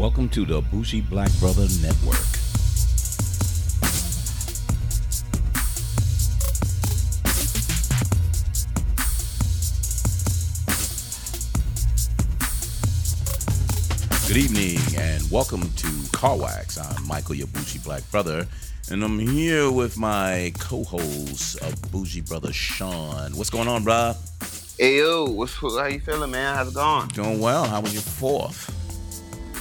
Welcome to the Bougie Black Brother Network. Good evening and welcome to Car Wax. I'm Michael, your Bougie Black Brother, and I'm here with my co-host of Bougie Brother Sean. What's going on, bruh? Hey yo, what's how you feeling, man? How's it going? Doing well. How was your fourth?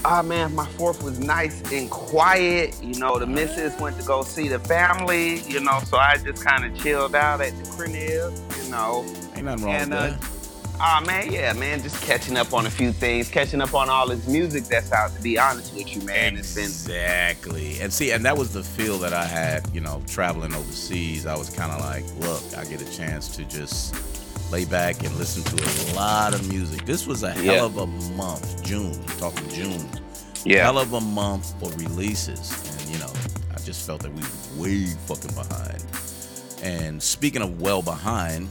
Ah man, my fourth was nice and quiet. You know, the missus went to go see the family. You know, so I just kind of chilled out at the crib. You know, Ain't nothing wrong and with uh, that. ah man, yeah, man, just catching up on a few things, catching up on all this music that's out. To be honest with you, man, it's been Exactly. And see, and that was the feel that I had, you know, traveling overseas. I was kind of like, look, I get a chance to just lay back and listen to a lot of music. This was a hell Yeah. of a month, June, talking June. yeah, Hell of a month for releases. And, you know, I just felt that we were way fucking behind. And speaking of well behind,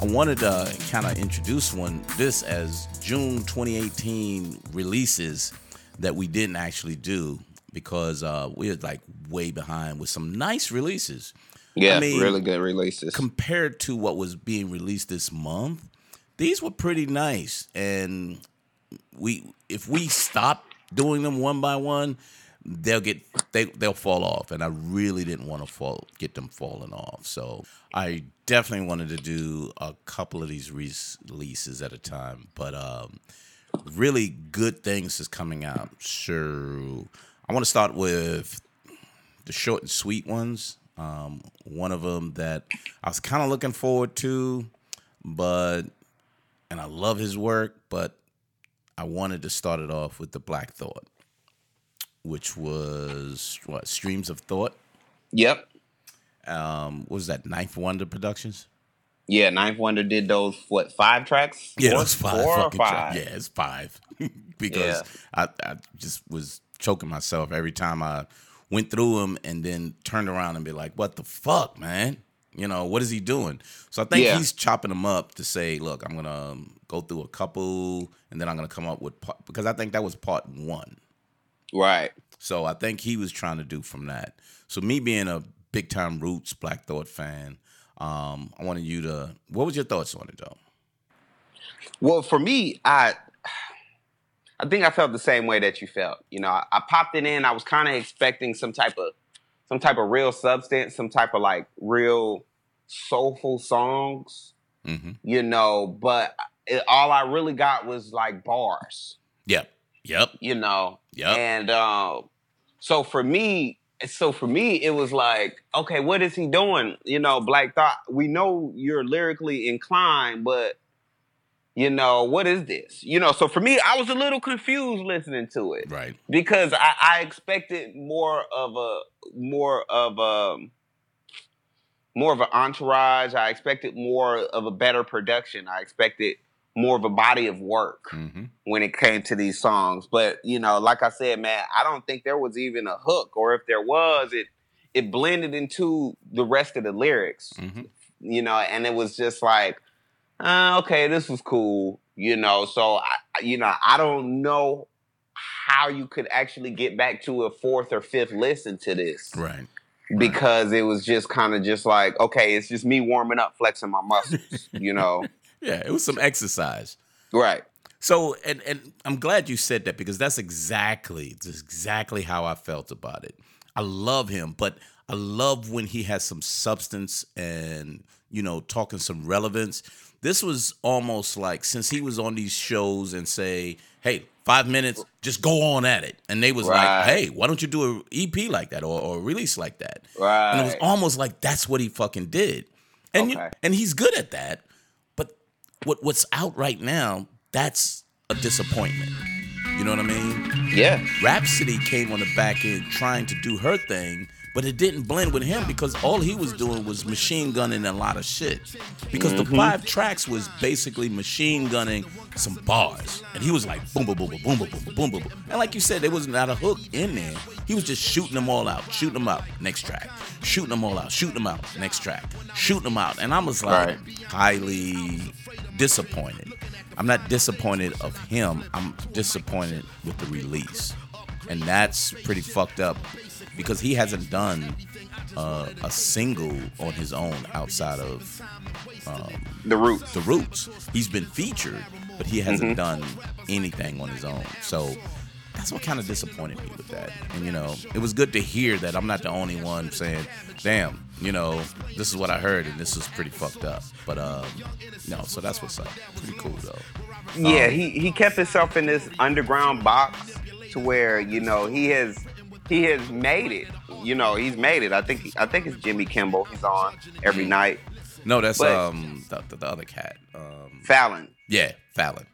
I wanted to kind of introduce one this as June 2018 releases that we didn't actually do because uh, we were like way behind with some nice releases yeah, I mean, really good releases. compared to what was being released this month. These were pretty nice, and we if we stop doing them one by one, they'll get they they'll fall off, and I really didn't want to fall get them falling off. So I definitely wanted to do a couple of these releases at a time, but um, really good things is coming out. Sure, I want to start with the short and sweet ones. Um, one of them that I was kind of looking forward to, but and I love his work, but I wanted to start it off with the Black Thought, which was what Streams of Thought. Yep. Um, what was that Ninth Wonder Productions? Yeah, Ninth Wonder did those what five tracks? Yeah, Four- it was five. Four or fucking tra- five? yeah, it's five. because I, I just was choking myself every time I went through them and then turned around and be like, "What the fuck, man? You know what is he doing?" So I think Yeah. he's chopping them up to say, "Look, I'm gonna um, go through a couple, and then I'm gonna come up with part, because I think that was part one." Right. So I think he was trying to do from that. So me being a big time Roots Black Thought fan, um, I wanted you to. What was your thoughts on it though? Well, for me, I I think I felt the same way that you felt. You know, I, I popped it in. I was kind of expecting some type of some type of real substance, some type of like real soulful songs. Mm-hmm. You know, but it, all I really got was like bars. Yep. Yep. You know, Yep. and uh, so for me, so for me, it was like, okay, what is he doing? You know, Black Thought. We know you're lyrically inclined, but you know, what is this? You know, so for me, I was a little confused listening to it Right. because I, I expected more of a more of a more of an entourage. I expected more of a better production. I expected more of a body of work Mm-hmm. when it came to these songs. But you know, like I said, man, I don't think there was even a hook, or if there was, it it blended into the rest of the lyrics. Mm-hmm. You know, and it was just like, uh, okay, this was cool. You know, so I, you know, I don't know how you could actually get back to a fourth or fifth listen to this Right. because it was just kind of just like, okay, it's just me warming up, flexing my muscles. you know, Yeah, it was some exercise. right? So, and and I'm glad you said that because that's exactly that's exactly how I felt about it. I love him, but I love when he has some substance and you know talking some relevance. This was almost like since he was on these shows and say, "Hey, five minutes, just go on at it," and they was like, "Hey, why don't you do a EP like that or, or a release like that?" Right. And it was almost like that's what he fucking did. And you, and he's good at that. But what what's out right now, that's a disappointment. You know what I mean? yeah. Rapsody came on the back end trying to do her thing, but it didn't blend with him because all he was doing was machine gunning a lot of shit. Because the mm-hmm. five tracks was basically machine gunning some bars. And he was like boom boom boom boom boom boom boom boom boom. boom. And like you said, there was not a hook in there. He was just shooting them all out, shooting them out, next track. Shooting them all out, shooting them out, next track. Shooting them out. And I was like Right. highly disappointed. I'm not disappointed of him. I'm disappointed with the release. And that's pretty fucked up because he hasn't done uh, a single on his own outside of um, The Roots. the Roots. He's been featured, but he hasn't Mhm. done anything on his own. So that's what kind of disappointed me with that. And you know, it was good to hear that I'm not the only one saying, "Damn, you know, this is what I heard, and this is pretty fucked up." But um, no, so that's what's up. Pretty cool though. Yeah, Um, he he kept himself in this underground box to where you know he has he has made it. You know, he's made it. I think I think it's Jimmy Kimmel. He's on every Mm. night. No, that's But- um the, the, the other cat. Um, Fallon. yeah, Fallon.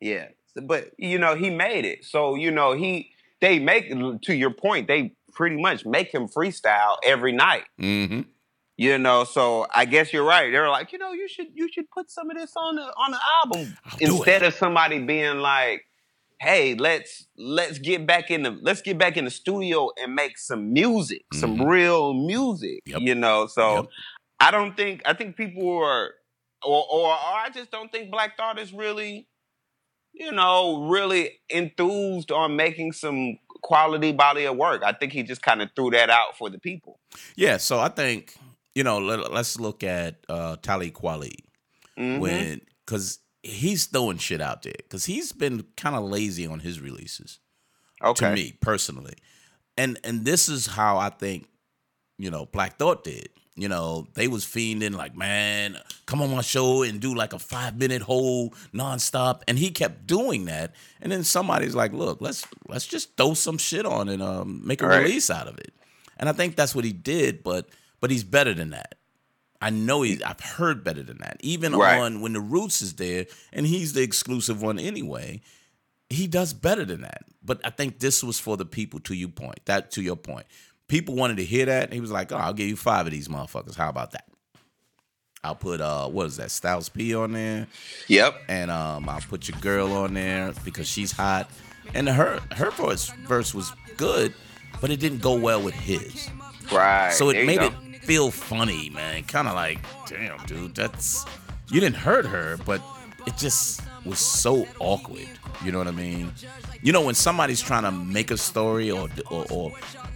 Yeah, but you know he made it. So you know he they make to your point. They pretty much make him freestyle every night. Mm-hmm. You know, so I guess you're right. They're like, you know, you should you should put some of this on the on the album I'll instead of somebody being like, hey, let's let's get back in the let's get back in the studio and make some music, some Mhm. real music. Yep. You know, so Yep. I don't think I think people are or, or or I just don't think Black Thought is really, you know, really enthused on making some quality body of work. I think he just kind of threw that out for the people. Yeah, so I think you know let, us look at uh, Talib Kweli Mhm. when because he's throwing shit out there because he's been kind of lazy on his releases. okay. to me personally. And and this is how I think, you know, Black Thought did. You know, they was fiending like, man, come on my show and do like a five minute whole nonstop. And he kept doing that. And then somebody's like, look, let's let's just throw some shit on and um, make a Right. release out of it. And I think that's what he did, but but he's better than that. I know he's I've heard better than that. Even Right. on when the roots is there and he's the exclusive one anyway he does better than that. But I think this was for the people. To your point, that to your point, people wanted to hear that. And he was like, "Oh, I'll give you five of these motherfuckers. How about that?" I'll put uh, what is that, Styles P on there, Yep. and um, I'll put your girl on there because she's hot. And her her voice verse was good, but it didn't go well with his. Right. So it made go. it feel funny, man. Kind of like, damn, dude, that's you didn't hurt her, but it just was so awkward. You know what I mean? You know when somebody's trying to make a story or or, or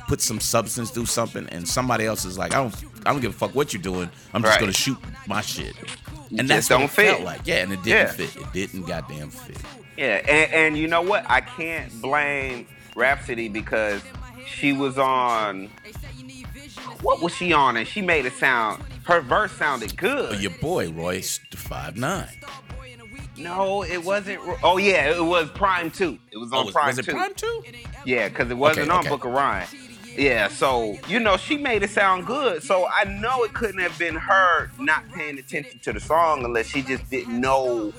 put some substance, do something, and somebody else is like, I don't, I don't give a fuck what you're doing. I'm just Right. gonna shoot my shit. And that's what don't it felt like. Yeah, and it didn't Yeah. fit. It didn't goddamn fit. Yeah, and, and you know what? I can't blame Rapsody because she was on. What was she on? And she made it sound. Her verse sounded good. But your boy Royce five nine. no, it wasn't. Oh yeah, it was Prime Two. It was on Oh, was, Prime was it Two. Prime Two? Yeah, because it wasn't Okay, on okay. Book of Ryan. Yeah, so you know she made it sound good. So I know it couldn't have been her not paying attention to the song unless she just didn't know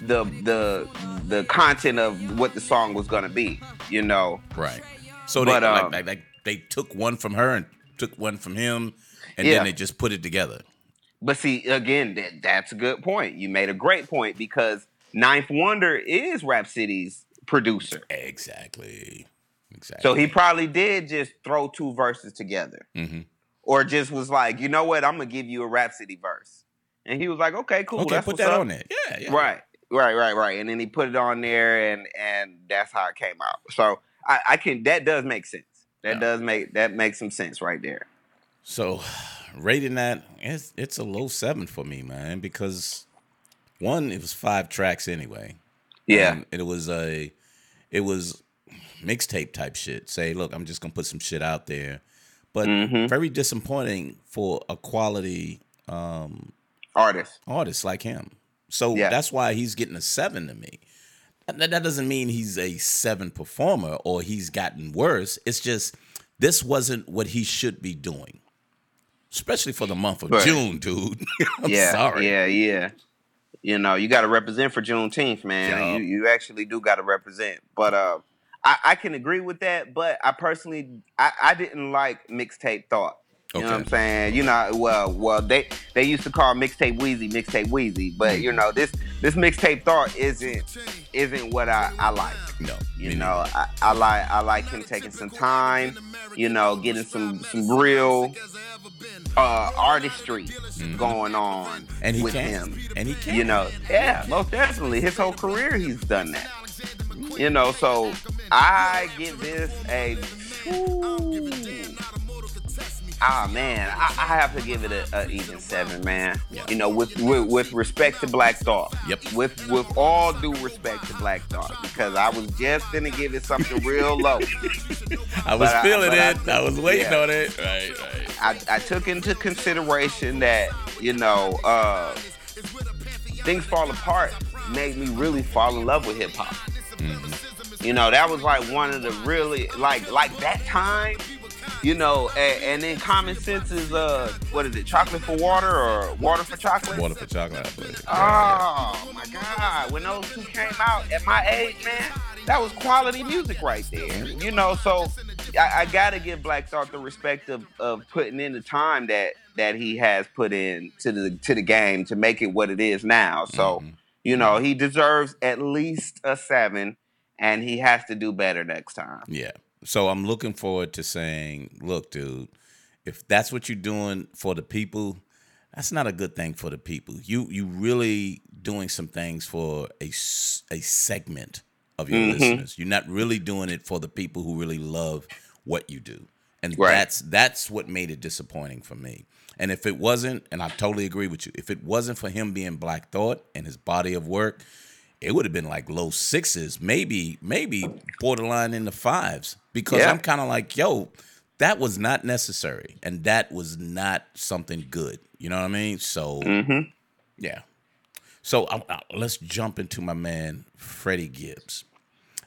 the the the content of what the song was gonna be. You know. Right. So they But, like, um, like, like they took one from her and took one from him, and Yeah. then they just put it together. But see, again, that, that's a good point. You made a great point because Ninth Wonder is Rapsody's producer. Exactly. Exactly. So he probably did just throw two verses together. hmm Or just was like, you know what, I'm gonna give you a Rhapsody verse. And he was like, okay, cool. okay, that's put that up. on there. Yeah, yeah. Right, right, right, right. And then he put it on there and and that's how it came out. So I, I can that does make sense. That does make that makes some sense right there. So rating that, it's it's a low seven for me, man, because one, it was five tracks anyway. Yeah. And it was a it was mixtape type shit. Say, look, I'm just gonna put some shit out there. But Mhm. very disappointing for a quality um Artist. artist like him. So Yeah. that's why he's getting a seven to me. And That, that doesn't mean he's a seven performer or he's gotten worse. It's just this wasn't what he should be doing, especially for the month of Right. June, dude. I'm yeah, sorry. yeah, yeah. You know, you got to represent for Juneteenth, man. Yeah. You you actually do got to represent. But uh, I, I can agree with that. But I personally, I, I didn't like mixtape thought. You know what I'm saying? You know, well, well, they they used to call mixtape Weezy mixtape Weezy, but you know this this mixtape thought isn't isn't what I, I like. No, You know, I, I like I like him taking some time, you know, getting some some real uh artistry going on and he with can. him. And he can. You know, yeah, most definitely. His whole career he's done that. You know, so I give this a. Ah man, I, I, have to give it a, a even seven, man. Yeah. You know, with, with, with respect to Black Thought. Yep. With with all due respect to Black Thought, because I was just gonna give it something real low. I was but feeling I, it. I, I, was waiting yeah. on it. Right, right. I, I took into consideration that you know uh, things fall apart made me really fall in love with hip hop. Mm-hmm. You know, that was like one of the really like like that time you know, and, and, then common sense is uh, what is it? Chocolate for water or water for chocolate? Water for chocolate. Oh my god! When those two came out at my age, man, that was quality music right there. You know, so I, I gotta give Black Thought the respect of, of putting in the time that that he has put in to the to the game to make it what it is now. So, mm-hmm. you know, he deserves at least a seven, and he has to do better next time. Yeah. So I'm looking forward to saying, look, dude, if that's what you're doing for the people, that's not a good thing for the people. You you really doing some things for a, a segment of your mm-hmm. listeners. You're not really doing it for the people who really love what you do. And right. that's that's what made it disappointing for me. And if it wasn't, and I totally agree with you, if it wasn't for him being Black Thought and his body of work, it would have been like low sixes, maybe, maybe borderline in the fives. Because yeah. I'm kind of like, yo, that was not necessary, and that was not something good. You know what I mean? So, mm-hmm. yeah. So uh, uh, let's jump into my man Freddie Gibbs,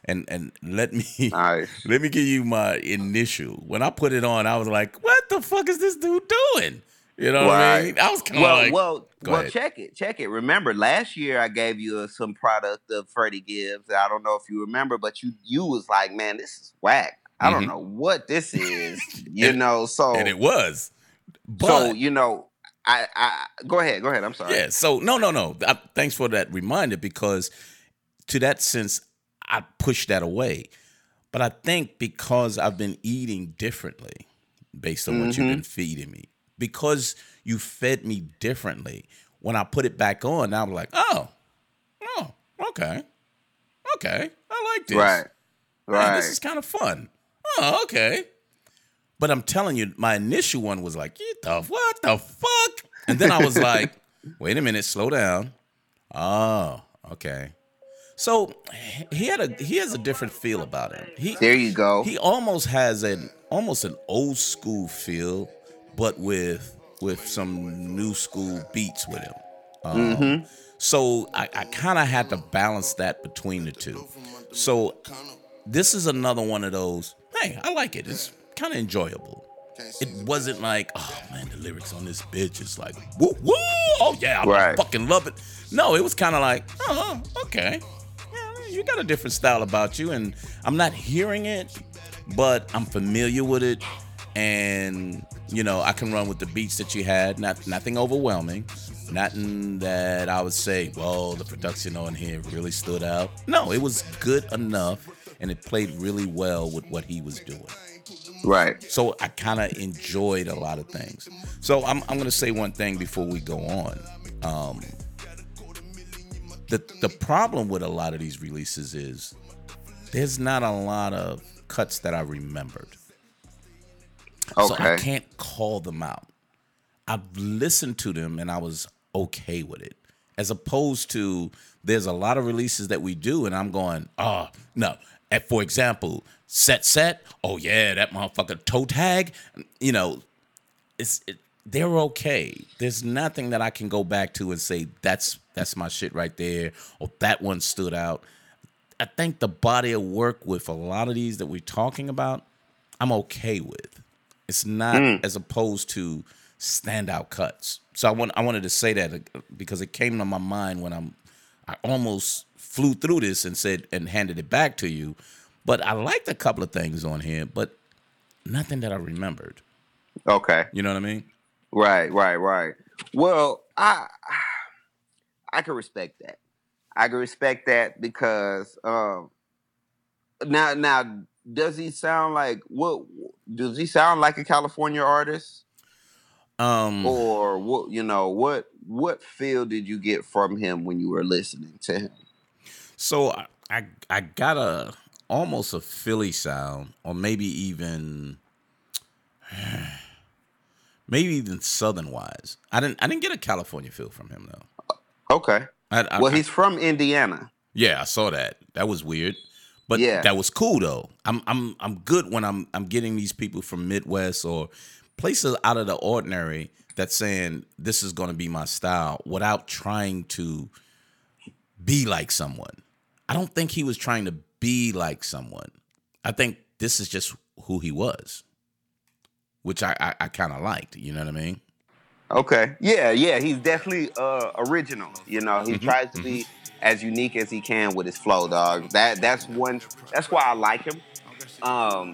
and and let me nice. let me give you my initial. When I put it on, I was like, "What the fuck is this dude doing?" You know right. what I mean? I was kind of well, like, well, well. Ahead. Check it, check it. Remember, last year I gave you some product of Freddie Gibbs. I don't know if you remember, but you you was like, man, this is whack. I don't mm-hmm. know what this is. You and, know, so and it was. But, so you know, I, I go ahead, go ahead. I'm sorry. Yeah. So no, no, no. I, thanks for that reminder because to that sense, I pushed that away. But I think because I've been eating differently based on mm-hmm. what you've mm-hmm. been feeding me because you fed me differently. When I put it back on, I'm like, oh, oh, okay, okay, I like this. Right, right. Man, this is kind of fun. Oh, okay. But I'm telling you, my initial one was like, you the what the fuck? And then I was like, wait a minute, slow down. Oh, okay. So he had a he has a different feel about him. He there you go. He almost has an almost an old school feel but with with some new school beats with him. Um, mm-hmm. So I, I kind of had to balance that between the two. So this is another one of those. Hey, I like it. It's kind of enjoyable. It wasn't like, oh man, the lyrics on this bitch is like, woo woo. Oh yeah, I right. fucking love it. No, it was kind of like, oh okay, yeah, you got a different style about you, and I'm not hearing it, but I'm familiar with it and you know I can run with the beats that you had. Not nothing overwhelming, nothing that I would say, well, the production on here really stood out. No, it was good enough, and it played really well with what he was doing. Right. So I kind of enjoyed a lot of things. So I'm I'm gonna say one thing before we go on. Um, the the problem with a lot of these releases is there's not a lot of cuts that I remembered. Okay. So I can't call them out. I've listened to them and I was okay with it. As opposed to there's a lot of releases that we do and I'm going, oh no. And for example, set set, oh yeah, that motherfucker toe tag. You know, it's it, they're okay. There's nothing that I can go back to and say that's that's my shit right there, or that one stood out. I think the body of work with a lot of these that we're talking about, I'm okay with. It's not mm. as opposed to standout cuts. So I want I wanted to say that uh, because it came to my mind when I'm I almost flew through this and said and handed it back to you. But I liked a couple of things on here, but nothing that I remembered. Okay. You know what I mean? Right, right, right. Well, I I can respect that. I can respect that because um now now does he sound like what? Does he sound like a California artist? Um, or what? You know what? What feel did you get from him when you were listening to him? So I I, I got a almost a Philly sound, or maybe even maybe even Southern wise. I didn't I didn't get a California feel from him though. Okay. I, I, Well, he's from Indiana. yeah, I saw that. That was weird, but Yeah. that was cool though. I'm I'm I'm good when I'm I'm getting these people from Midwest or places out of the ordinary that's saying this is going to be my style without trying to be like someone. I don't think he was trying to be like someone. I think this is just who he was, which I I, I kind of liked. You know what I mean? Okay. Yeah, yeah. He's definitely uh, original. You know, he tries to be as unique as he can with his flow, dog. That that's one. That's why I like him. Um,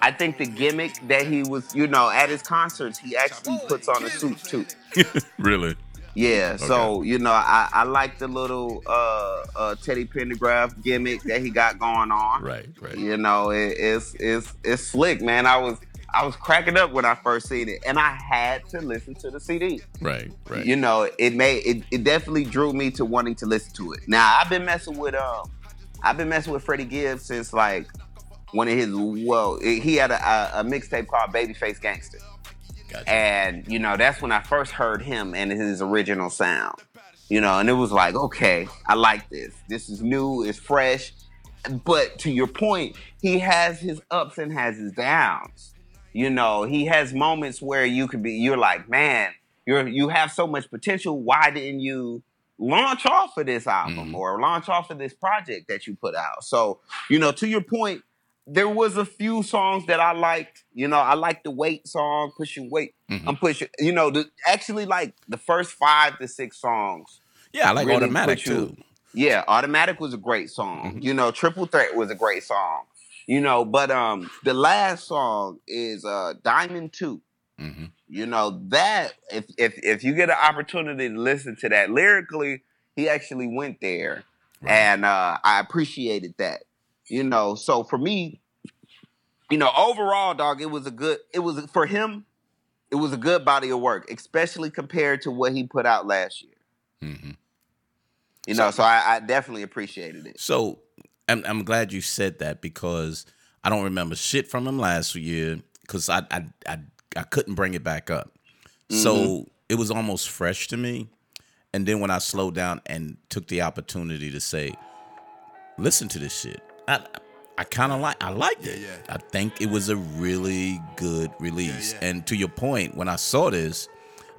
I think the gimmick that he was, you know, at his concerts, he actually puts on a suit too. really? Yeah, so you know, I, I like the little uh, uh, Teddy Pendergrass gimmick that he got going on. Right, right. You know, it, it's it's it's slick, man. I was I was cracking up when I first seen it, and I had to listen to the CD. Right, right. You know, it made it, it definitely drew me to wanting to listen to it. Now I've been messing with um, I've been messing with Freddie Gibbs since like one of his well, he had a, a, a mixtape called Babyface Gangster. Gotcha. And, you know, that's when I first heard him and his original sound. You know, and it was like, okay, I like this. This is new, it's fresh. But to your point, he has his ups and has his downs. You know, he has moments where you could be you're like, man, you're you have so much potential. Why didn't you launch off of this album Mhm. or launch off of this project that you put out? So, you know, to your point, there was a few songs that I liked. You know, I like the weight song, pushing weight. Mhm. I'm pushing. You know, the, actually, like the first five to six songs. Yeah, I like really automatic you- too. Yeah, automatic was a great song. Mhm. You know, triple threat was a great song. You know, but um, the last song is uh Diamond Two. hmm You know that if if if you get an opportunity to listen to that lyrically, he actually went there, Right. and uh, I appreciated that. You know, so for me, you know, overall, dog, it was a good. It was for him. It was a good body of work, especially compared to what he put out last year. hmm You know, so I, I definitely appreciated it. So I'm I'm glad you said that because I don't remember shit from him last year because I, I I I couldn't bring it back up. So Mm-hmm. it was almost fresh to me. And then when I slowed down and took the opportunity to say, listen to this shit, I I kind of like I liked it. yeah. I think it was a really good release. And to your point, when I saw this,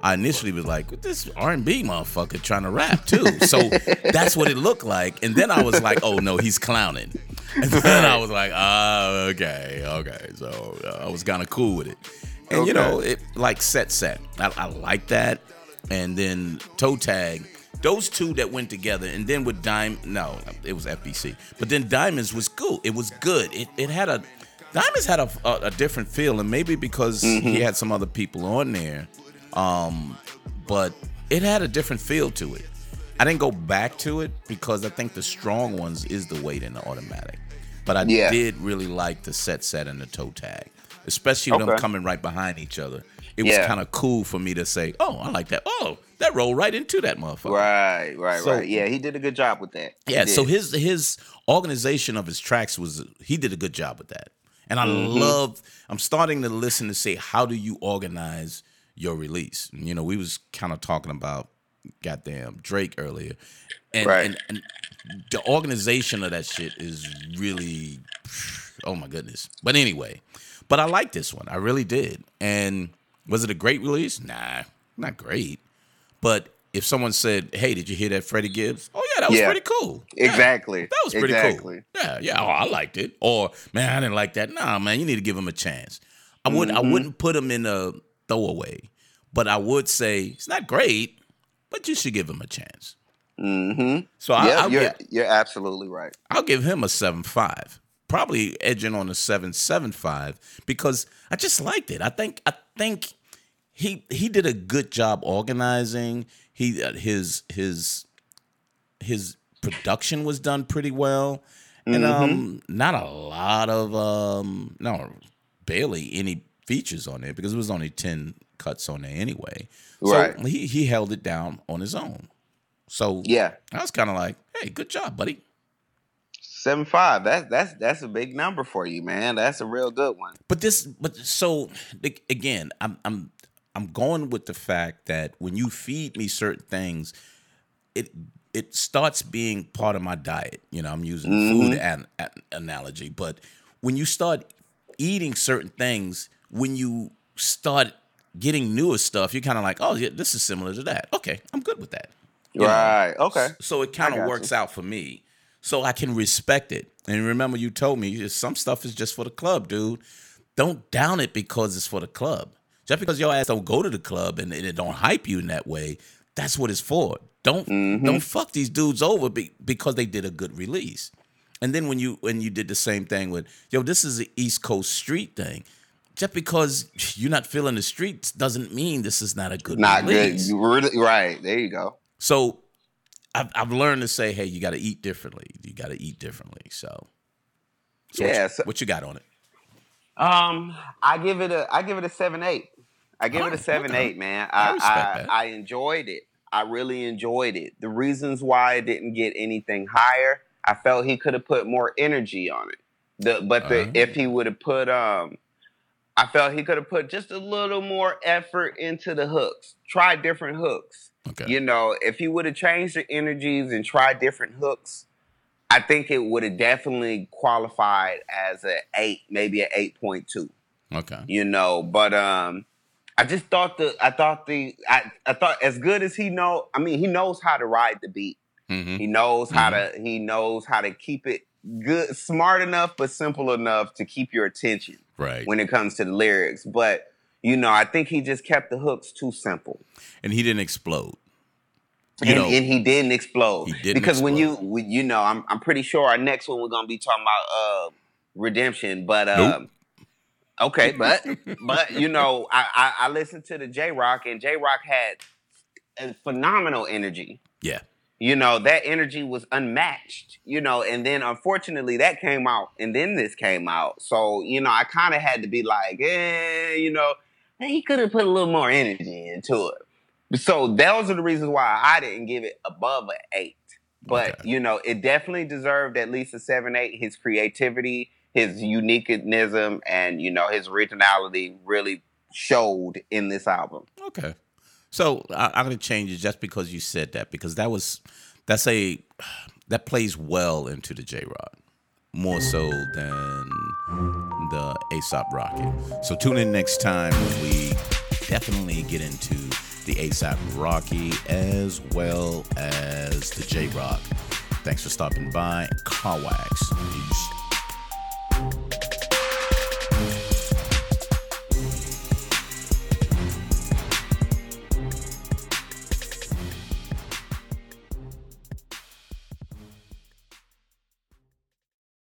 I initially was like, "What this R and B motherfucker trying to rap too?" So that's what it looked like. And then I was like, "Oh no, he's clowning." And then I was like, oh, okay, okay." So uh, I was kind of cool with it. And you know, it like set set. I, I like that. And then toe tag. Those two that went together, and then with Dime, no, it was FBC. But then Diamonds was cool. It was good. It, it had a Diamonds had a, a, a different feel, and maybe because he had some other people on there, um, but it had a different feel to it. I didn't go back to it because I think the strong ones is the weight and the automatic. But I Yeah. did really like the set set and the toe tag, especially them coming right behind each other. It was kind of cool for me to say, "Oh, I like that. Oh, that rolled right into that motherfucker." Right, right, So- right. Yeah, he did a good job with that. He Yeah, so his his organization of his tracks was he did a good job with that. And I Mm-hmm. love I'm starting to listen to say how do you organize your release? You know, we was kind of talking about goddamn Drake earlier. And, Right. and and the organization of that shit is really oh my goodness. But anyway, but I like this one. I really did. And was it a great release? Nah, not great. But if someone said, "Hey, did you hear that Freddie Gibbs?" Oh yeah, that was Yeah. pretty cool. Yeah, exactly. that was pretty exactly. cool. Yeah, yeah. Oh, I liked it. Or man, I didn't like that. Nah, man, you need to give him a chance. I wouldn't. I mm-hmm. wouldn't put him in a throwaway, but I would say it's not great, but you should give him a chance. Mm-hmm. So I, yeah, I'll, you're give, you're absolutely right. I'll give him a seven five. Probably edging on a seven seven five because I just liked it. I think. I think he he did a good job organizing. He uh, his his his production was done pretty well, and Mm-hmm. um, not a lot of um, no, barely any features on there because it was only ten cuts on there anyway. Right. So he he held it down on his own. So Yeah. I was kind of like, hey, good job, buddy. Seven five. That's that's that's a big number for you, man. That's a real good one. But this, but so again, I'm I'm I'm going with the fact that when you feed me certain things, it it starts being part of my diet. You know, I'm using food mm-hmm. an, an analogy, but when you start eating certain things, when you start getting newer stuff, you're kind of like, oh yeah, this is similar to that. Okay, I'm good with that. You know? Right. Okay. So it kind of works you. out for me. So I can respect it. And remember, you told me some stuff is just for the club, dude. Don't down it because it's for the club. Just because your ass don't go to the club and, and it don't hype you in that way, that's what it's for. Don't Mm-hmm. don't fuck these dudes over be, because they did a good release. And then when you when you did the same thing with yo, this is an East Coast street thing. Just because you're not feeling the streets doesn't mean this is not a good Not good. release. You really right. There you go. So I've, I've learned to say, hey, you got to eat differently. You got to eat differently. So, so what, Yeah, you, so- what you got on it? Um, I give it a I give it a seven eight. I give it Oh, a seven okay. eight, man. I I I. I enjoyed it. I really enjoyed it. The reasons why i didn't get anything higher, I felt he could have put more energy on it. The but the Uh-huh. if he would have put um I felt he could have put just a little more effort into the hooks. Try different hooks. Okay. You know, if he would have changed the energies and tried different hooks, I think it would have definitely qualified as a eight, maybe an eight point two. Okay. You know, but um, I just thought the I thought the I, I thought as good as he know. I mean, he knows how to ride the beat. hmm He knows how to he knows how to keep it good, smart enough, but simple enough to keep your attention Right. when it comes to the lyrics. But you know, I think he just kept the hooks too simple. and he didn't explode. You and, know, and he didn't explode. He didn't because when you explode. when, you know, I'm I'm pretty sure our next one we're gonna be talking about uh redemption, but um okay, but but you know, I, I I listened to the Jay Rock and Jay Rock had a phenomenal energy. yeah. You know, that energy was unmatched, you know, and then unfortunately that came out and then this came out. So, you know, I kind of had to be like, eh, you know, he could have put a little more energy into it. So those are the reasons why I didn't give it above an eight. But Okay. you know, it definitely deserved at least a seven, eight. His creativity, his uniqueness and you know, his originality really showed in this album. Okay. So I, I'm gonna change it just because you said that because that was that's a that plays well into the Jay Rock more so than the Aesop Rocky. So tune in next time when we definitely get into the Aesop Rocky as well as the Jay Rock. Thanks for stopping by. Car Wax. Peace.